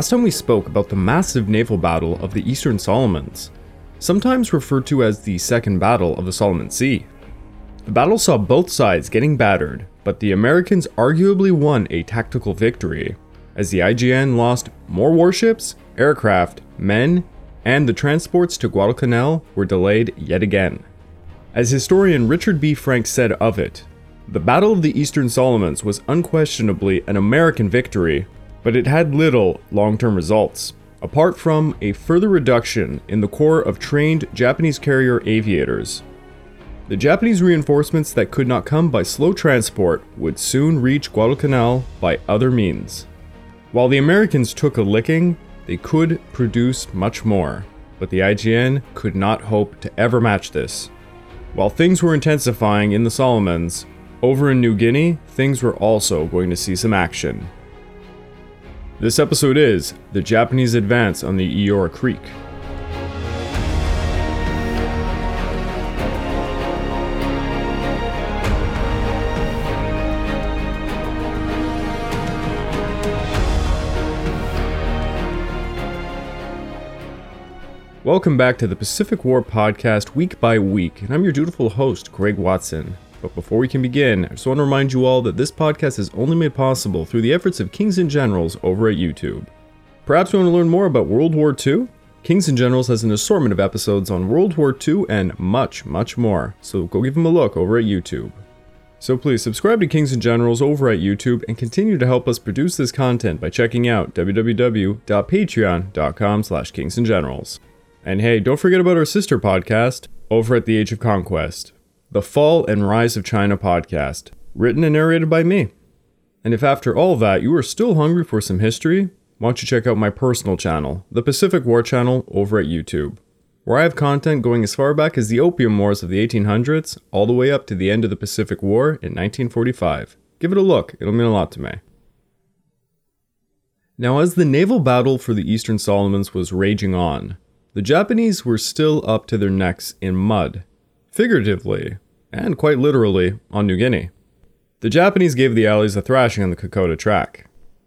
Last time we spoke about the massive naval battle of the Eastern Solomons, sometimes referred to as the Second Battle of the Solomon Sea. The battle saw both sides getting battered, but the Americans arguably won a tactical victory, as the IJN lost more warships, aircraft, men, and the transports to Guadalcanal were delayed yet again. As historian Richard B. Frank said of it, the Battle of the Eastern Solomons was unquestionably an American victory, but it had little long term results, apart from a further reduction in the corps of trained Japanese carrier aviators. The Japanese reinforcements that could not come by slow transport would soon reach Guadalcanal by other means. While the Americans took a licking, they could produce much more, but the IJN could not hope to ever match this. While things were intensifying in the Solomons, over in New Guinea, things were also going to see some action. This episode is The Japanese Advance on the Eora Creek. Welcome back to the Pacific War Podcast week by week, and I'm your dutiful host, Greg Watson. But before we can begin, I just want to remind you all that this podcast is only made possible through the efforts of Kings and Generals over at YouTube. Perhaps you want to learn more about World War II? Kings and Generals has an assortment of episodes on World War II and much, much more, so go give them a look over at YouTube. So please subscribe to Kings and Generals over at YouTube and continue to help us produce this content by checking out www.patreon.com slash kingsandgenerals. And hey, don't forget about our sister podcast over at the Age of Conquest the Fall and Rise of China podcast, written and narrated by me. And if after all that you are still hungry for some history, why don't you check out my personal channel, the Pacific War Channel, over at YouTube, where I have content going as far back as the Opium Wars of the 1800s, all the way up to the end of the Pacific War in 1945. Give it a look, it'll mean a lot to me. Now, as the naval battle for the Eastern Solomons was raging on, the Japanese were still up to their necks in mud figuratively, and quite literally, on New Guinea. The Japanese gave the Allies a thrashing on the Kokoda Track.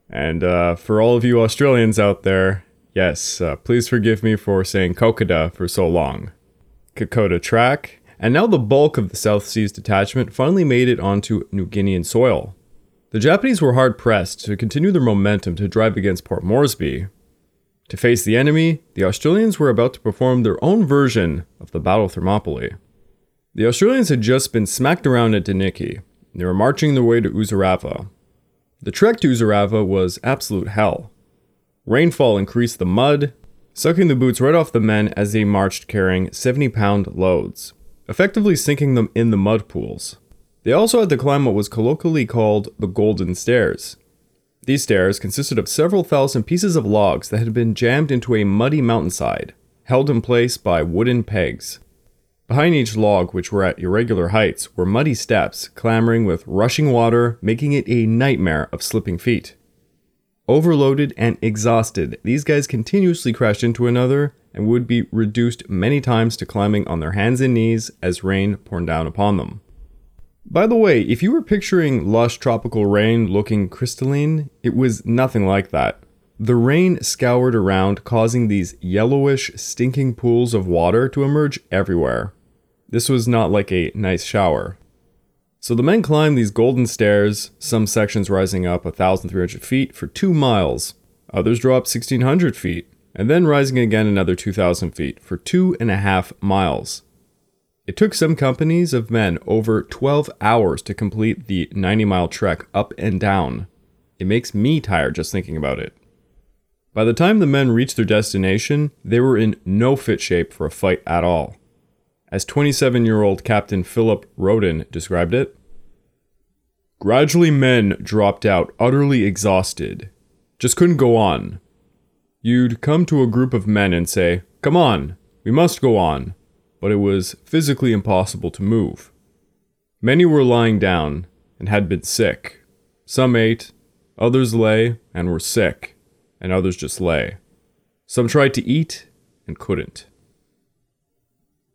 And uh, for all of you Australians out there, yes, uh, please forgive me for saying Kokoda for so long. Kokoda Track, and now the bulk of the South Seas detachment finally made it onto New Guinean soil. The Japanese were hard pressed to continue their momentum to drive against Port Moresby. To face the enemy, the Australians were about to perform their own version of the Battle of Thermopylae. The Australians had just been smacked around at Deniki. They were marching their way to Isurava. The trek to Isurava was absolute hell. Rainfall increased the mud, sucking the boots right off the men as they marched carrying 70 pound loads, effectively sinking them in the mud pools. They also had to climb what was colloquially called the Golden Stairs. These stairs consisted of several thousand pieces of logs that had been jammed into a muddy mountainside, held in place by wooden pegs. Behind each log, which were at irregular heights, were muddy steps, clamoring with rushing water, making it a nightmare of slipping feet. Overloaded and exhausted, these guys continuously crashed into another and would be reduced many times to climbing on their hands and knees as rain poured down upon them. By the way, if you were picturing lush tropical rain looking crystalline, it was nothing like that. The rain scoured around, causing these yellowish, stinking pools of water to emerge everywhere. This was not like a nice shower. So the men climbed these golden stairs, some sections rising up 1,300 feet for two miles, others dropped 1,600 feet, and then rising again another 2,000 feet for two and a half miles. It took some companies of men over 12 hours to complete the 90 mile trek up and down. It makes me tired just thinking about it. By the time the men reached their destination, they were in no fit shape for a fight at all. As 27 year old Captain Philip Rhoden described it, Gradually, men dropped out utterly exhausted. Just couldn't go on. You'd come to a group of men and say, Come on, we must go on. But it was physically impossible to move. Many were lying down and had been sick. Some ate, others lay and were sick and others just lay. Some tried to eat and couldn't.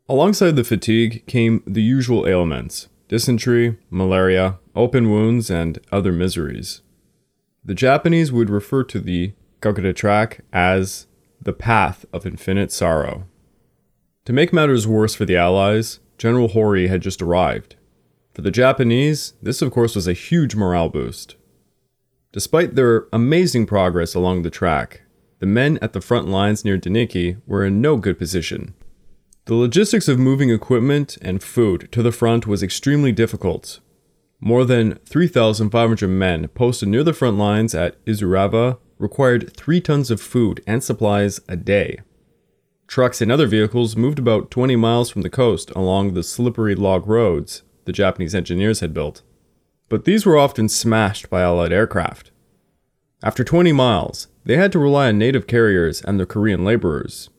Alongside the fatigue came the usual ailments dysentery, malaria, open wounds, and other miseries. The Japanese would refer to the Track as the path of infinite sorrow. To make matters worse for the Allies, General Hori had just arrived. For the Japanese, this of course was a huge morale boost. Despite their amazing progress along the track, the men at the front lines near Deniki were in no good position. The logistics of moving equipment and food to the front was extremely difficult. More than 3,500 men posted near the front lines at Isurava required 3 tons of food and supplies a day. Trucks and other vehicles moved about 20 miles from the coast along the slippery log roads the Japanese engineers had built. But these were often smashed by Allied aircraft. After 20 miles, they had to rely on native carriers and their Korean laborers.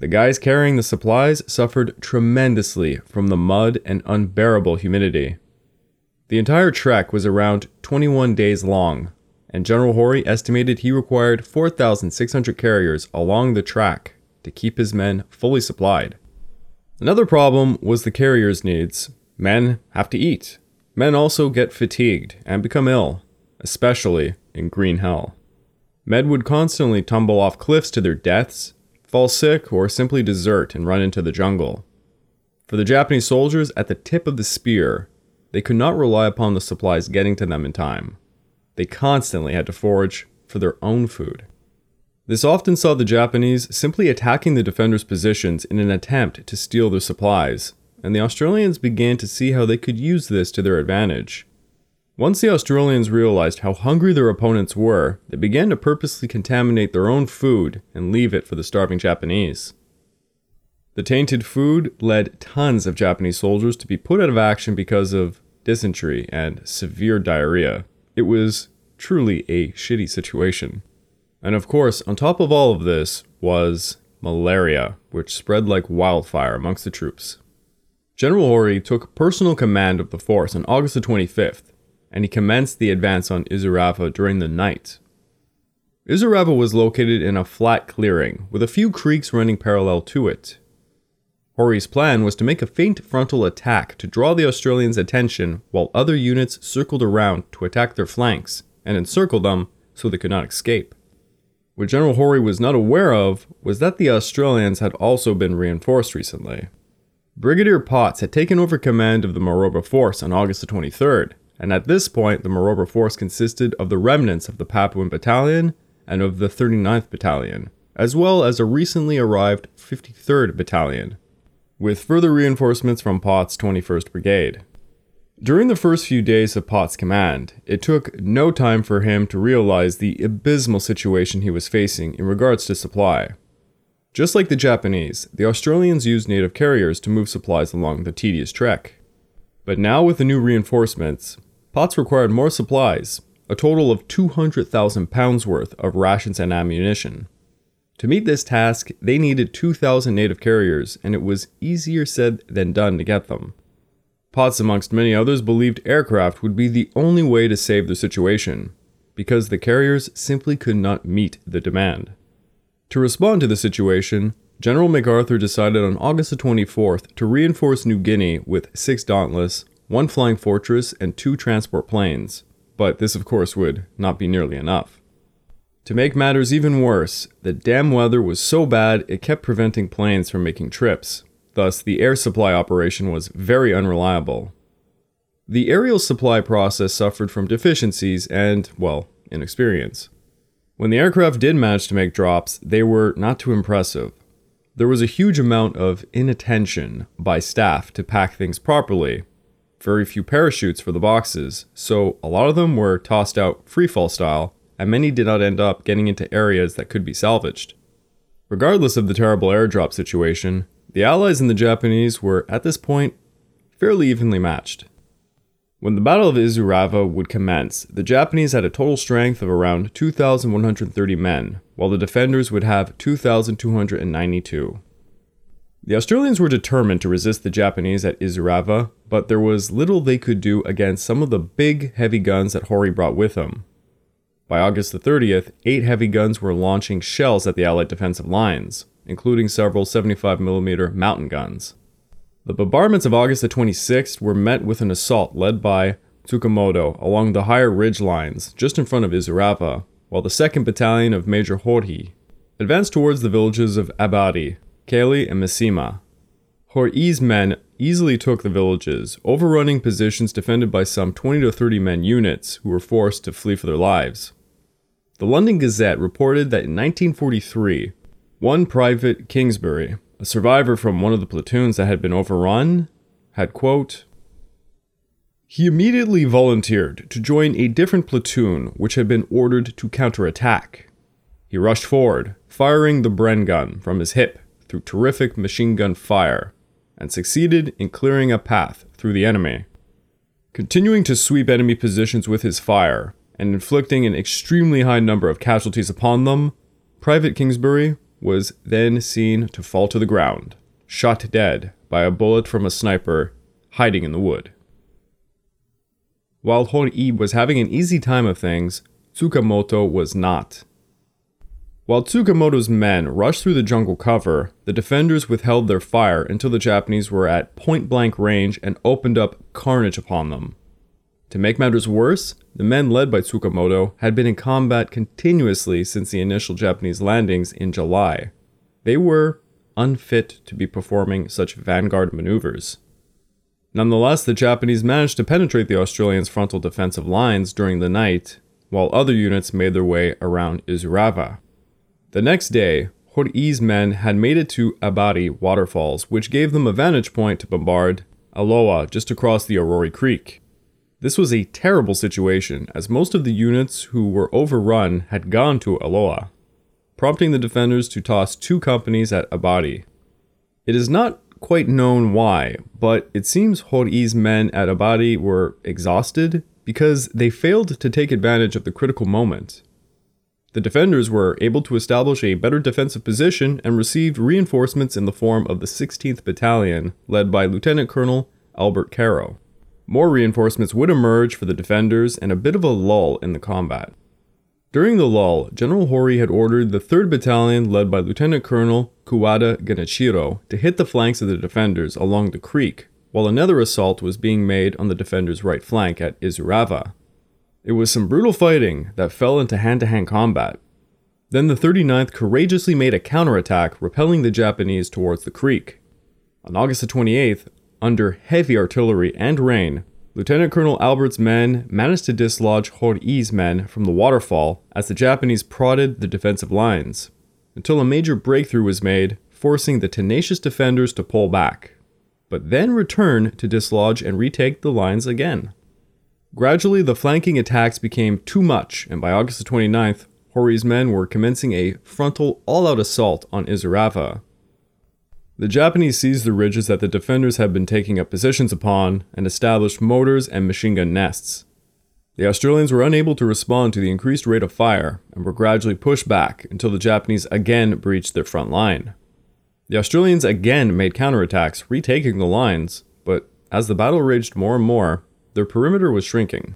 The guys carrying the supplies suffered tremendously from the mud and unbearable humidity. The entire trek was around 21 days long, and General Hori estimated he required 4,600 carriers along the track to keep his men fully supplied. Another problem was the carriers' needs. Men have to eat. Men also get fatigued and become ill, especially in Green Hell. Men would constantly tumble off cliffs to their deaths, fall sick, or simply desert and run into the jungle. For the Japanese soldiers at the tip of the spear, they could not rely upon the supplies getting to them in time. They constantly had to forage for their own food. This often saw the Japanese simply attacking the defenders' positions in an attempt to steal their supplies, and the Australians began to see how they could use this to their advantage. Once the Australians realized how hungry their opponents were, they began to purposely contaminate their own food and leave it for the starving Japanese. The tainted food led tons of Japanese soldiers to be put out of action because of dysentery and severe diarrhea. It was truly a shitty situation. And of course, on top of all of this was malaria, which spread like wildfire amongst the troops. General Hori took personal command of the force on August the 25th, and he commenced the advance on Isurava during the night. Isurava was located in a flat clearing, with a few creeks running parallel to it. Hori's plan was to make a feint frontal attack to draw the Australians' attention while other units circled around to attack their flanks and encircle them so they could not escape. What General Hori was not aware of was that the Australians had also been reinforced recently. Brigadier Potts had taken over command of the Maroubra force on August 23rd, and at this point the Maroubra force consisted of the remnants of the Papuan Battalion and of the 39th Battalion, as well as a recently arrived 53rd Battalion, with further reinforcements from Potts' 21st Brigade. During the first few days of Potts' command, it took no time for him to realize the abysmal situation he was facing in regards to supply. Just like the Japanese, the Australians used native carriers to move supplies along the tedious trek. But now, with the new reinforcements, Potts required more supplies, a total of 200,000 pounds worth of rations and ammunition. To meet this task, they needed 2,000 native carriers, and it was easier said than done to get them. Potts, amongst many others, believed aircraft would be the only way to save the situation, because the carriers simply could not meet the demand. To respond to the situation, General MacArthur decided on August the 24th to reinforce New Guinea with six Dauntless, one flying fortress, and two transport planes. But this, of course, would not be nearly enough. To make matters even worse, the damn weather was so bad it kept preventing planes from making trips. Thus, the air supply operation was very unreliable. The aerial supply process suffered from deficiencies and, well, inexperience. When the aircraft did manage to make drops, they were not too impressive. There was a huge amount of inattention by staff to pack things properly, very few parachutes for the boxes, so a lot of them were tossed out freefall style, and many did not end up getting into areas that could be salvaged. Regardless of the terrible airdrop situation, the Allies and the Japanese were, at this point, fairly evenly matched. When the Battle of Isurava would commence, the Japanese had a total strength of around 2,130 men, while the defenders would have 2,292. The Australians were determined to resist the Japanese at Isurava, but there was little they could do against some of the big, heavy guns that Hori brought with him. By August the 30th, eight heavy guns were launching shells at the Allied defensive lines, including several 75mm mountain guns. The bombardments of August the 26th were met with an assault led by Tsukamoto along the higher ridge lines just in front of Isurava, while the 2nd Battalion of Major Hori advanced towards the villages of Abadi, Kali, and Messima. Hori's men easily took the villages, overrunning positions defended by some 20 to 30 men units who were forced to flee for their lives. The London Gazette reported that in 1943, one Private Kingsbury, a survivor from one of the platoons that had been overrun, had quote, he immediately volunteered to join a different platoon which had been ordered to counterattack. He rushed forward, firing the Bren gun from his hip through terrific machine gun fire, and succeeded in clearing a path through the enemy. Continuing to sweep enemy positions with his fire, and inflicting an extremely high number of casualties upon them, Private Kingsbury was then seen to fall to the ground, shot dead by a bullet from a sniper hiding in the wood. While Hori was having an easy time of things, Tsukamoto was not. While Tsukamoto's men rushed through the jungle cover, the defenders withheld their fire until the Japanese were at point blank range and opened up carnage upon them. To make matters worse, the men led by Tsukamoto had been in combat continuously since the initial Japanese landings in July. They were unfit to be performing such vanguard maneuvers. Nonetheless, the Japanese managed to penetrate the Australians' frontal defensive lines during the night, while other units made their way around Isurava. The next day, Hori's men had made it to Abari waterfalls, which gave them a vantage point to bombard Alola just across the Orori Creek. This was a terrible situation, as most of the units who were overrun had gone to Alola, prompting the defenders to toss two companies at Abadi. It is not quite known why, but it seems Hori's men at Abadi were exhausted because they failed to take advantage of the critical moment. The defenders were able to establish a better defensive position and received reinforcements in the form of the 16th Battalion, led by Lieutenant Colonel Albert Caro. More reinforcements would emerge for the defenders and a bit of a lull in the combat. During the lull, General Hori had ordered the 3rd Battalion, led by Lieutenant Colonel Kuwada Genichiro, to hit the flanks of the defenders along the creek, while another assault was being made on the defenders' right flank at Isurava. It was some brutal fighting that fell into hand to hand combat. Then the 39th courageously made a counterattack, repelling the Japanese towards the creek. On August the 28th, under heavy artillery and rain, Lieutenant Colonel Albert's men managed to dislodge Hori's men from the waterfall as the Japanese prodded the defensive lines, until a major breakthrough was made, forcing the tenacious defenders to pull back, but then return to dislodge and retake the lines again. Gradually, the flanking attacks became too much, and by August 29th, Hori's men were commencing a frontal all out assault on Isurava, the Japanese seized the ridges that the defenders had been taking up positions upon and established mortars and machine gun nests. The Australians were unable to respond to the increased rate of fire and were gradually pushed back until the Japanese again breached their front line. The Australians again made counterattacks, retaking the lines, but as the battle raged more and more, their perimeter was shrinking.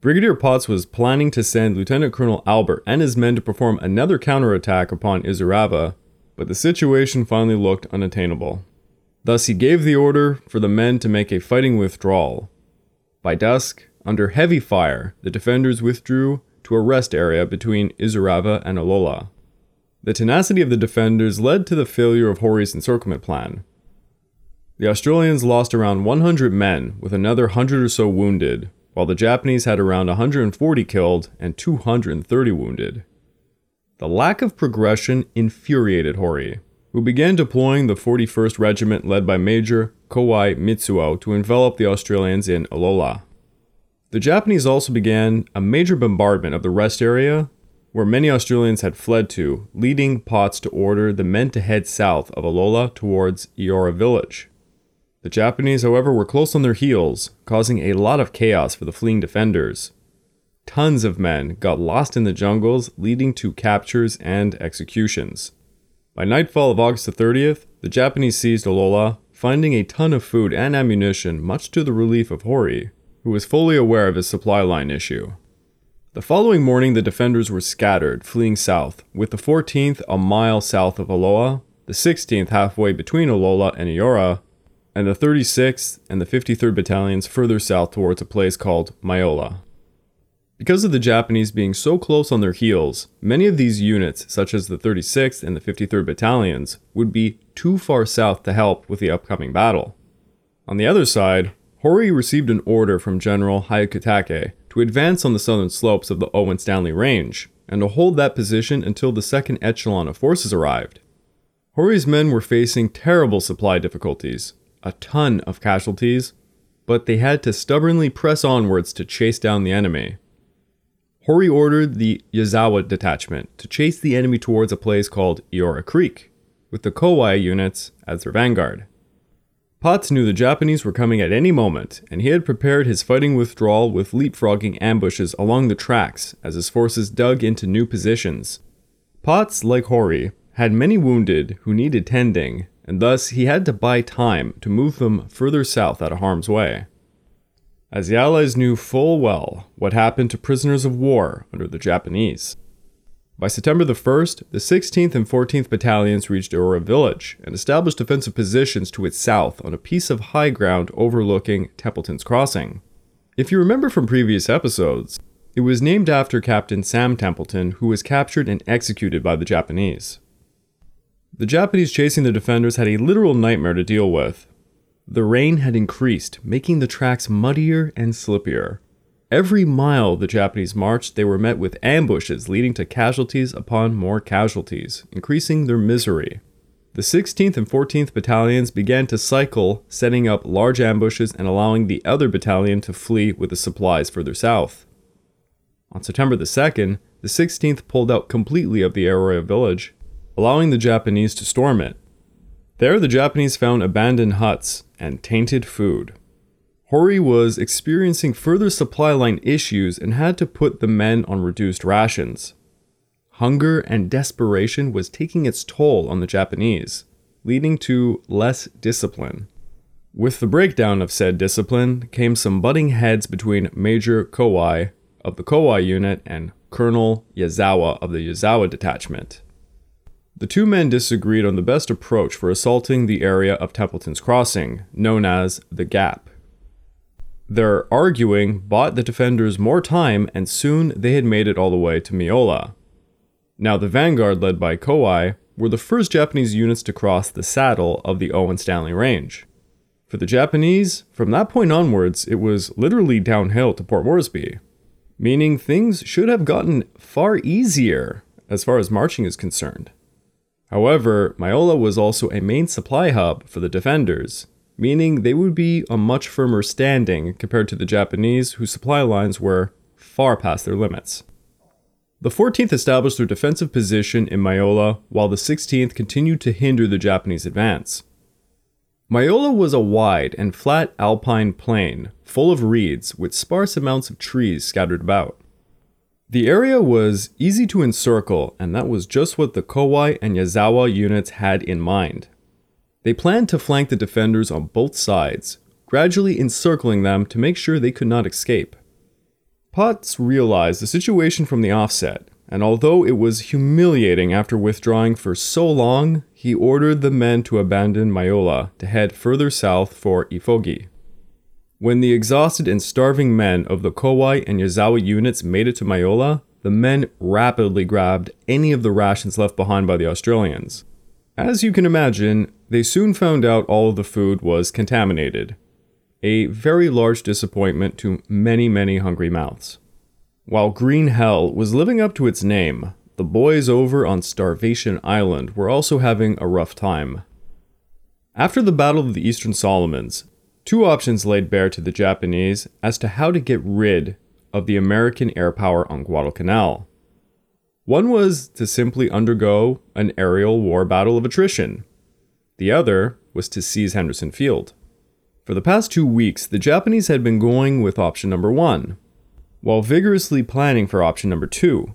Brigadier Potts was planning to send Lieutenant Colonel Albert and his men to perform another counterattack upon Isurava but the situation finally looked unattainable. Thus, he gave the order for the men to make a fighting withdrawal. By dusk, under heavy fire, the defenders withdrew to a rest area between Isurava and Alola. The tenacity of the defenders led to the failure of Hori's encirclement plan. The Australians lost around 100 men, with another 100 or so wounded, while the Japanese had around 140 killed and 230 wounded. The lack of progression infuriated Hori, who began deploying the 41st Regiment led by Major Kowai Mitsuo to envelop the Australians in Alola. The Japanese also began a major bombardment of the rest area, where many Australians had fled to, leading Potts to order the men to head south of Alola towards Eora village. The Japanese, however, were close on their heels, causing a lot of chaos for the fleeing defenders, Tons of men got lost in the jungles, leading to captures and executions. By nightfall of August 30th, the Japanese seized Alola, finding a ton of food and ammunition, much to the relief of Hori, who was fully aware of his supply line issue. The following morning, the defenders were scattered, fleeing south, with the 14th a mile south of Alola, the 16th halfway between Alola and Eora, and the 36th and the 53rd battalions further south towards a place called Myola. Because of the Japanese being so close on their heels, many of these units, such as the 36th and the 53rd Battalions, would be too far south to help with the upcoming battle. On the other side, Hori received an order from General Hyakutake to advance on the southern slopes of the Owen Stanley Range and to hold that position until the second echelon of forces arrived. Hori's men were facing terrible supply difficulties, a ton of casualties, but they had to stubbornly press onwards to chase down the enemy. Hori ordered the Yazawa detachment to chase the enemy towards a place called Eora Creek, with the Kowai units as their vanguard. Potts knew the Japanese were coming at any moment, and he had prepared his fighting withdrawal with leapfrogging ambushes along the tracks as his forces dug into new positions. Potts, like Hori, had many wounded who needed tending, and thus he had to buy time to move them further south out of harm's way as the Allies knew full well what happened to prisoners of war under the Japanese. By September the 1st, the 16th and 14th Battalions reached Eora village and established defensive positions to its south on a piece of high ground overlooking Templeton's Crossing. If you remember from previous episodes, it was named after Captain Sam Templeton, who was captured and executed by the Japanese. The Japanese chasing the defenders had a literal nightmare to deal with, the rain had increased, making the tracks muddier and slippier. Every mile the Japanese marched, they were met with ambushes leading to casualties upon more casualties, increasing their misery. The 16th and 14th battalions began to cycle, setting up large ambushes and allowing the other battalion to flee with the supplies further south. On September the 2nd, the 16th pulled out completely of the Eora village, allowing the Japanese to storm it. There, the Japanese found abandoned huts and tainted food. Hori was experiencing further supply line issues and had to put the men on reduced rations. Hunger and desperation was taking its toll on the Japanese, leading to less discipline. With the breakdown of said discipline came some butting heads between Major Kowai of the Kowai unit and Colonel Yazawa of the Yazawa detachment. The two men disagreed on the best approach for assaulting the area of Templeton's Crossing, known as the Gap. Their arguing bought the defenders more time, and soon they had made it all the way to Myola. Now, the vanguard, led by Kowai, were the first Japanese units to cross the saddle of the Owen Stanley Range. For the Japanese, from that point onwards, it was literally downhill to Port Moresby, meaning things should have gotten far easier as far as marching is concerned. However, Myola was also a main supply hub for the defenders, meaning they would be a much firmer standing compared to the Japanese, whose supply lines were far past their limits. The 14th established their defensive position in Myola, while the 16th continued to hinder the Japanese advance. Myola was a wide and flat alpine plain, full of reeds, with sparse amounts of trees scattered about. The area was easy to encircle, and that was just what the Kowai and Yazawa units had in mind. They planned to flank the defenders on both sides, gradually encircling them to make sure they could not escape. Potts realized the situation from the offset, and although it was humiliating after withdrawing for so long, he ordered the men to abandon Myola to head further south for Efogi. When the exhausted and starving men of the Kowai and Yazawa units made it to Myola, the men rapidly grabbed any of the rations left behind by the Australians. As you can imagine, they soon found out all of the food was contaminated. A very large disappointment to many, many hungry mouths. While Green Hell was living up to its name, the boys over on Starvation Island were also having a rough time. After the Battle of the Eastern Solomons, Two options laid bare to the Japanese as to how to get rid of the American air power on Guadalcanal. One was to simply undergo an aerial war battle of attrition. The other was to seize Henderson Field. For the past two weeks, the Japanese had been going with option number one, while vigorously planning for option number two.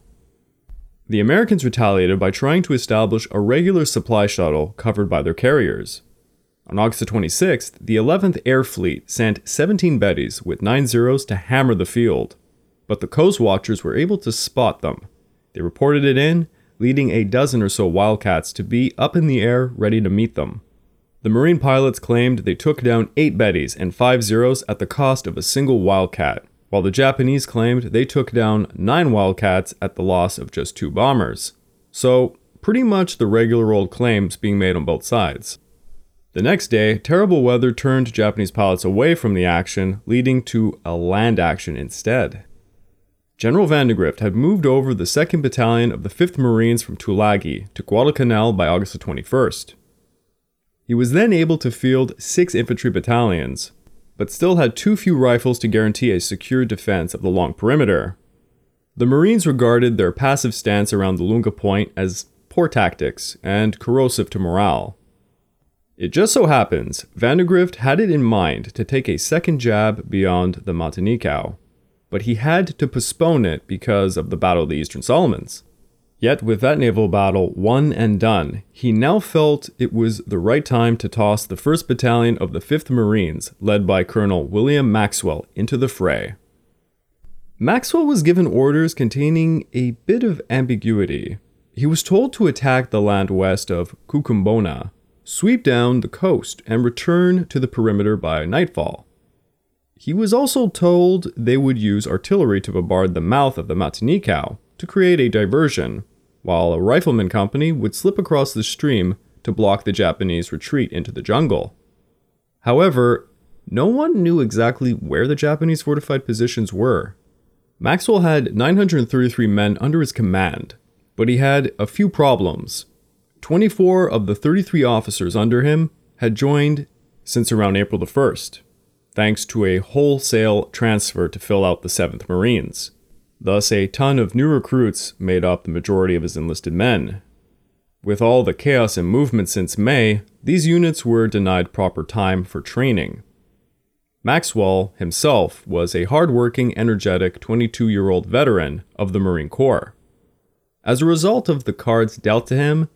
The Americans retaliated by trying to establish a regular supply shuttle covered by their carriers. On August 26th, the 11th Air Fleet sent 17 Bettys with 9 Zeros to hammer the field, but the Coast Watchers were able to spot them. They reported it in, leading a dozen or so Wildcats to be up in the air ready to meet them. The Marine pilots claimed they took down 8 Bettys and 5 Zeros at the cost of a single Wildcat, while the Japanese claimed they took down nine Wildcats at the loss of just two bombers. So, pretty much the regular old claims being made on both sides. The next day, terrible weather turned Japanese pilots away from the action, leading to a land action instead. General Vandegrift had moved over the 2nd Battalion of the 5th Marines from Tulagi to Guadalcanal by August 21st. He was then able to field six infantry battalions, but still had too few rifles to guarantee a secure defense of the long perimeter. The Marines regarded their passive stance around the Lunga Point as poor tactics and corrosive to morale. It just so happens Vandegrift had it in mind to take a second jab beyond the Matanikau, but he had to postpone it because of the Battle of the Eastern Solomons. Yet, with that naval battle won and done, he now felt it was the right time to toss the 1st Battalion of the 5th Marines, led by Colonel William Maxwell, into the fray. Maxwell was given orders containing a bit of ambiguity. He was told to attack the land west of Kokumbona, sweep down the coast, and return to the perimeter by nightfall. He was also told they would use artillery to bombard the mouth of the Matanikau to create a diversion, while a rifleman company would slip across the stream to block the Japanese retreat into the jungle. However, no one knew exactly where the Japanese fortified positions were. Maxwell had 933 men under his command, but he had a few problems 24 of the 33 officers under him had joined since around April the 1st, thanks to a wholesale transfer to fill out the 7th Marines. Thus, a ton of new recruits made up the majority of his enlisted men. With all the chaos and movement since May, these units were denied proper time for training. Maxwell himself was a hardworking, energetic 22 year old veteran of the Marine Corps. As a result of the cards dealt to him,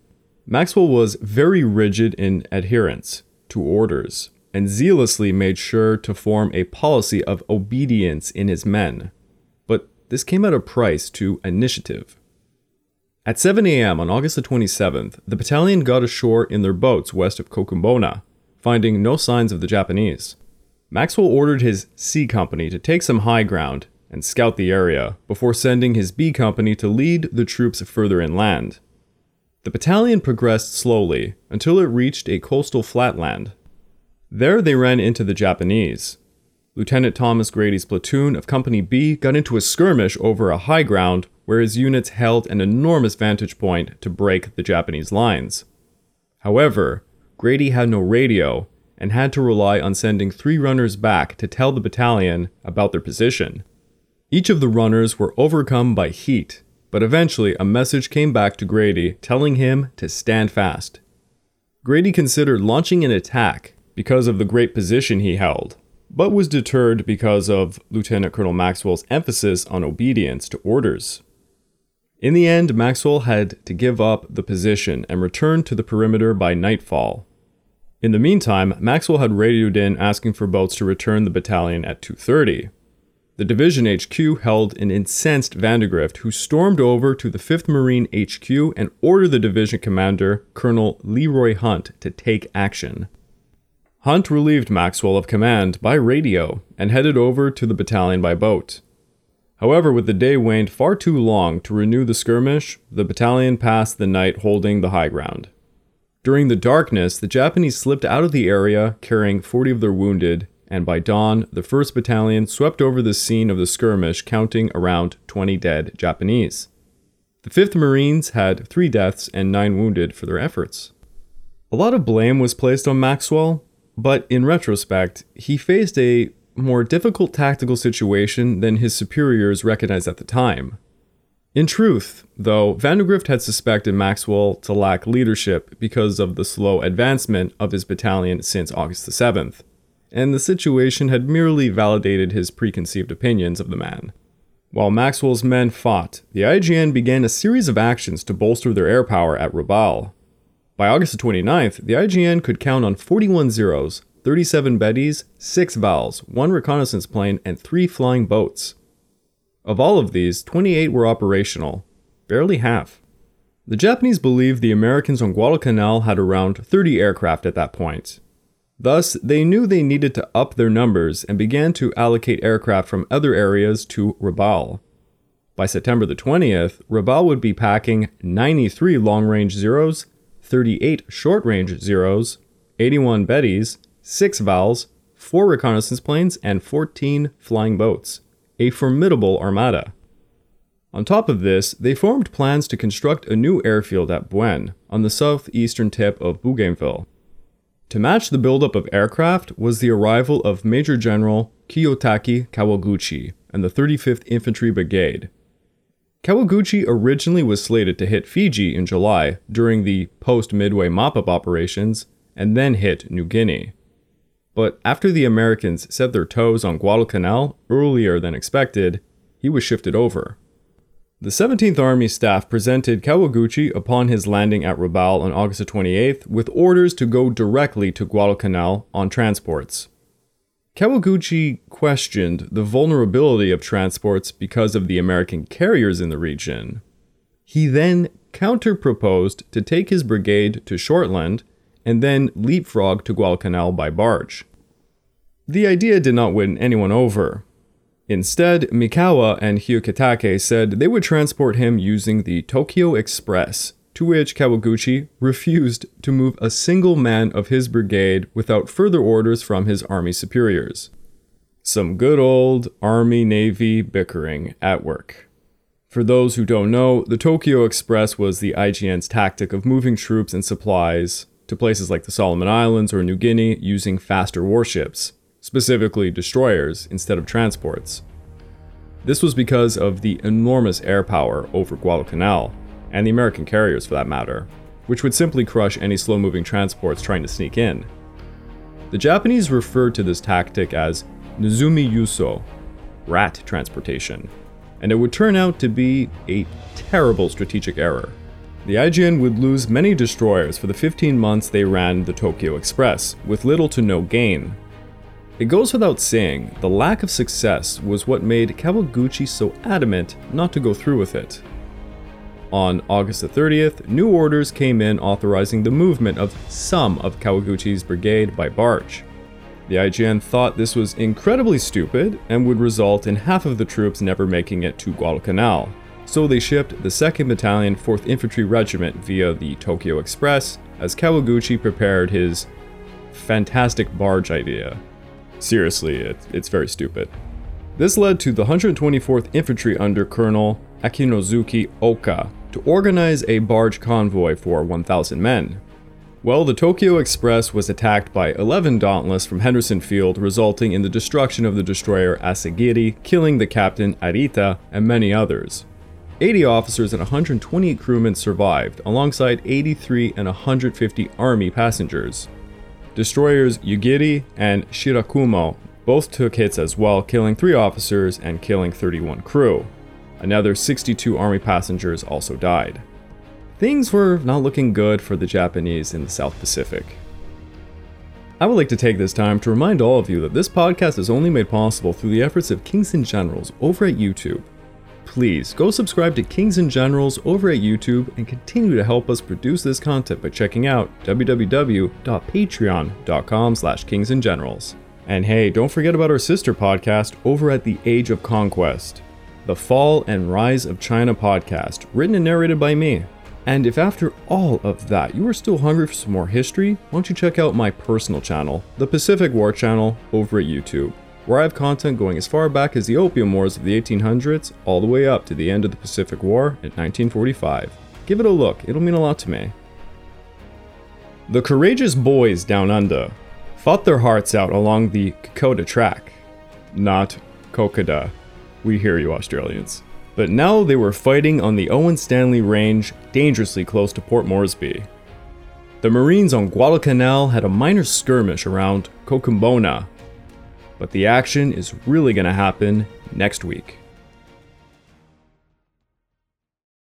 Maxwell was very rigid in adherence to orders and zealously made sure to form a policy of obedience in his men. But this came at a price to initiative. At 7 a.m. on August the 27th, the battalion got ashore in their boats west of Kokumbona, finding no signs of the Japanese. Maxwell ordered his C Company to take some high ground and scout the area before sending his B Company to lead the troops further inland. The battalion progressed slowly until it reached a coastal flatland. There they ran into the Japanese. Lieutenant Thomas Grady's platoon of Company B got into a skirmish over a high ground where his units held an enormous vantage point to break the Japanese lines. However, Grady had no radio and had to rely on sending three runners back to tell the battalion about their position. Each of the runners were overcome by heat but eventually a message came back to Grady telling him to stand fast. Grady considered launching an attack because of the great position he held, but was deterred because of Lieutenant Colonel Maxwell's emphasis on obedience to orders. In the end, Maxwell had to give up the position and return to the perimeter by nightfall. In the meantime, Maxwell had radioed in asking for boats to return the battalion at 2:30. The division HQ held an incensed Vandegrift who stormed over to the 5th Marine HQ and ordered the division commander, Colonel Leroy Hunt, to take action. Hunt relieved Maxwell of command by radio and headed over to the battalion by boat. However, with the day waned far too long to renew the skirmish, the battalion passed the night holding the high ground. During the darkness, the Japanese slipped out of the area carrying 40 of their wounded and by dawn, the 1st Battalion swept over the scene of the skirmish, counting around 20 dead Japanese. The 5th Marines had 3 deaths and 9 wounded for their efforts. A lot of blame was placed on Maxwell, but in retrospect, he faced a more difficult tactical situation than his superiors recognized at the time. In truth, though, Vandegrift had suspected Maxwell to lack leadership because of the slow advancement of his battalion since August the 7th and the situation had merely validated his preconceived opinions of the man. While Maxwell's men fought, the IJN began a series of actions to bolster their air power at Rabaul. By August 29th, the IJN could count on 41 Zeros, 37 Bettys, 6 Vals, 1 reconnaissance plane, and 3 flying boats. Of all of these, 28 were operational, barely half. The Japanese believed the Americans on Guadalcanal had around 30 aircraft at that point, Thus, they knew they needed to up their numbers and began to allocate aircraft from other areas to Rabaul. By September the 20th, Rabaul would be packing 93 long range Zeros, 38 short range Zeros, 81 Bettys, 6 Vals, 4 reconnaissance planes, and 14 flying boats. A formidable armada. On top of this, they formed plans to construct a new airfield at Buin, on the southeastern tip of Bougainville. To match the buildup of aircraft was the arrival of Major General Kiyotake Kawaguchi and the 35th Infantry Brigade. Kawaguchi originally was slated to hit Fiji in July during the post Midway mop up operations and then hit New Guinea. But after the Americans set their toes on Guadalcanal earlier than expected, he was shifted over. The 17th Army staff presented Kawaguchi upon his landing at Rabaul on August 28th with orders to go directly to Guadalcanal on transports. Kawaguchi questioned the vulnerability of transports because of the American carriers in the region. He then counter-proposed to take his brigade to Shortland and then leapfrog to Guadalcanal by barge. The idea did not win anyone over, Instead, Mikawa and Hyakutake said they would transport him using the Tokyo Express, to which Kawaguchi refused to move a single man of his brigade without further orders from his army superiors. Some good old Army Navy bickering at work. For those who don't know, the Tokyo Express was the IJN's tactic of moving troops and supplies to places like the Solomon Islands or New Guinea using faster warships specifically destroyers, instead of transports. This was because of the enormous air power over Guadalcanal, and the American carriers for that matter, which would simply crush any slow moving transports trying to sneak in. The Japanese referred to this tactic as Nezumi Yuso, rat transportation, and it would turn out to be a terrible strategic error. The IJN would lose many destroyers for the 15 months they ran the Tokyo Express, with little to no gain, it goes without saying, the lack of success was what made Kawaguchi so adamant not to go through with it. On August the 30th, new orders came in authorizing the movement of some of Kawaguchi's brigade by barge. The IJN thought this was incredibly stupid and would result in half of the troops never making it to Guadalcanal, so they shipped the 2nd Battalion 4th Infantry Regiment via the Tokyo Express as Kawaguchi prepared his fantastic barge idea. Seriously, it, it's very stupid. This led to the 124th Infantry under Colonel Akinosuke Oka to organize a barge convoy for 1,000 men. Well, the Tokyo Express was attacked by 11 Dauntless from Henderson Field, resulting in the destruction of the destroyer Asagiri, killing the captain Arita and many others. 80 officers and 128 crewmen survived, alongside 83 and 150 Army passengers. Destroyers Yugiri and Shirakumo both took hits as well, killing 3 officers and killing 31 crew. Another 62 army passengers also died. Things were not looking good for the Japanese in the South Pacific. I would like to take this time to remind all of you that this podcast is only made possible through the efforts of Kings and Generals over at YouTube please go subscribe to Kings and Generals over at YouTube and continue to help us produce this content by checking out www.patreon.com slash kingsandgenerals. And hey, don't forget about our sister podcast over at The Age of Conquest, the Fall and Rise of China podcast, written and narrated by me. And if after all of that you are still hungry for some more history, why don't you check out my personal channel, the Pacific War channel, over at YouTube where I have content going as far back as the Opium Wars of the 1800s all the way up to the end of the Pacific War in 1945. Give it a look, it'll mean a lot to me. The courageous boys down under fought their hearts out along the Kokoda track. Not Kokoda. We hear you, Australians. But now they were fighting on the Owen Stanley Range, dangerously close to Port Moresby. The Marines on Guadalcanal had a minor skirmish around Kokumbona but the action is really going to happen next week.